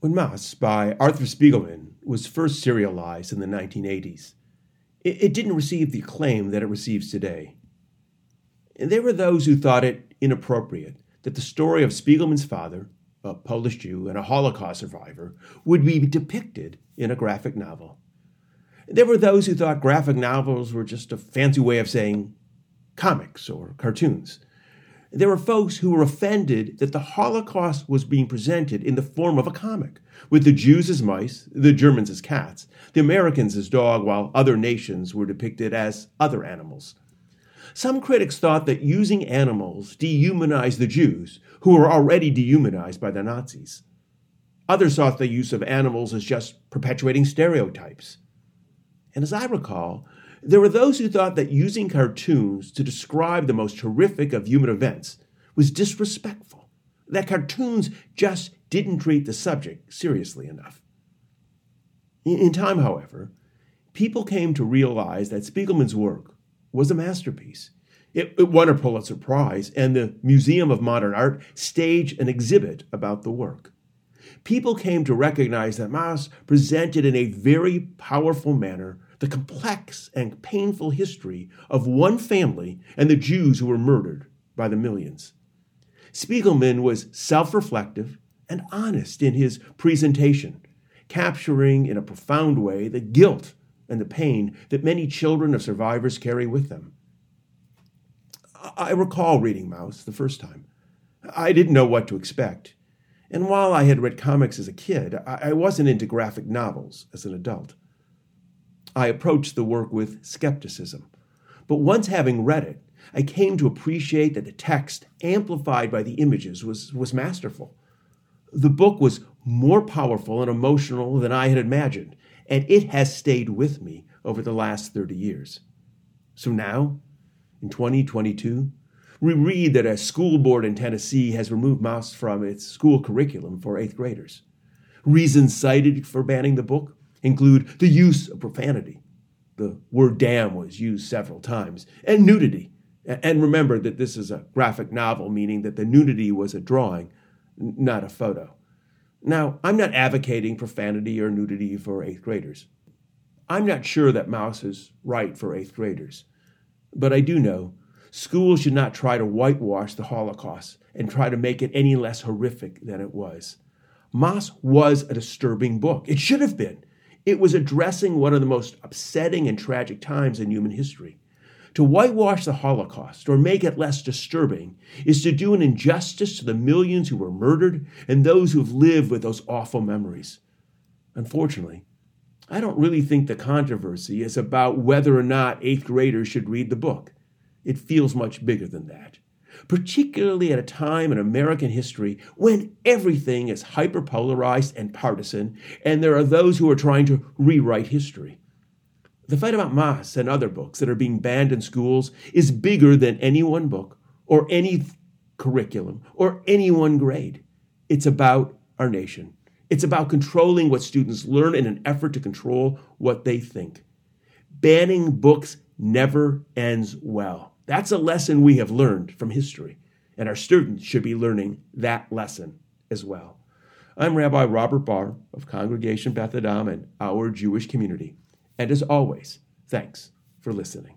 When Maus by Arthur Spiegelman was first serialized in the 1980s, it, it didn't receive the acclaim that it receives today. And there were those who thought it inappropriate that the story of Spiegelman's father, a Polish Jew and a Holocaust survivor, would be depicted in a graphic novel. There were those who thought graphic novels were just a fancy way of saying comics or cartoons. There were folks who were offended that the Holocaust was being presented in the form of a comic, with the Jews as mice, the Germans as cats, the Americans as dog, while other nations were depicted as other animals. Some critics thought that using animals dehumanized the Jews, who were already dehumanized by the Nazis. Others thought the use of animals as just perpetuating stereotypes. And as I recall, there were those who thought that using cartoons to describe the most horrific of human events was disrespectful, that cartoons just didn't treat the subject seriously enough. In time, however, people came to realize that Spiegelman's work was a masterpiece. It, it, won a Pulitzer Prize, and the Museum of Modern Art staged an exhibit about the work. People came to recognize that Maus presented in a very powerful manner the complex and painful history of one family and the Jews who were murdered by the millions. Spiegelman was self reflective and honest in his presentation, capturing in a profound way the guilt and the pain that many children of survivors carry with them. I recall reading Maus the first time. I didn't know what to expect. And while I had read comics as a kid, I wasn't into graphic novels as an adult. I approached the work with skepticism. But once having read it, I came to appreciate that the text, amplified by the images, was, was masterful. The book was more powerful and emotional than I had imagined, and it has stayed with me over the last 30 years. So now, in 2022, we read that a school board in Tennessee has removed Maus from its school curriculum for eighth graders. Reasons cited for banning the book include the use of profanity. The word damn was used several times, and nudity. And remember that this is a graphic novel, meaning that the nudity was a drawing, not a photo. Now, I'm not advocating profanity or nudity for eighth graders. I'm not sure that Maus is right for eighth graders. But I do know schools should not try to whitewash the Holocaust and try to make it any less horrific than it was. Maus was a disturbing book. It should have been. It was addressing one of the most upsetting and tragic times in human history. To whitewash the Holocaust or make it less disturbing is to do an injustice to the millions who were murdered and those who have lived with those awful memories. Unfortunately, I don't really think the controversy is about whether or not eighth graders should read the book. It feels much bigger than that particularly at a time in American history when everything is hyperpolarized and partisan, and there are those who are trying to rewrite history. The fight about Maus and other books that are being banned in schools is bigger than any one book or any curriculum or any one grade. It's about our nation. It's about controlling what students learn in an effort to control what they think. Banning books never ends well. That's a lesson we have learned from history, and our students should be learning that lesson as well. I'm Rabbi Robert Barr of Congregation Beth Adam and our Jewish community. And as always, thanks for listening.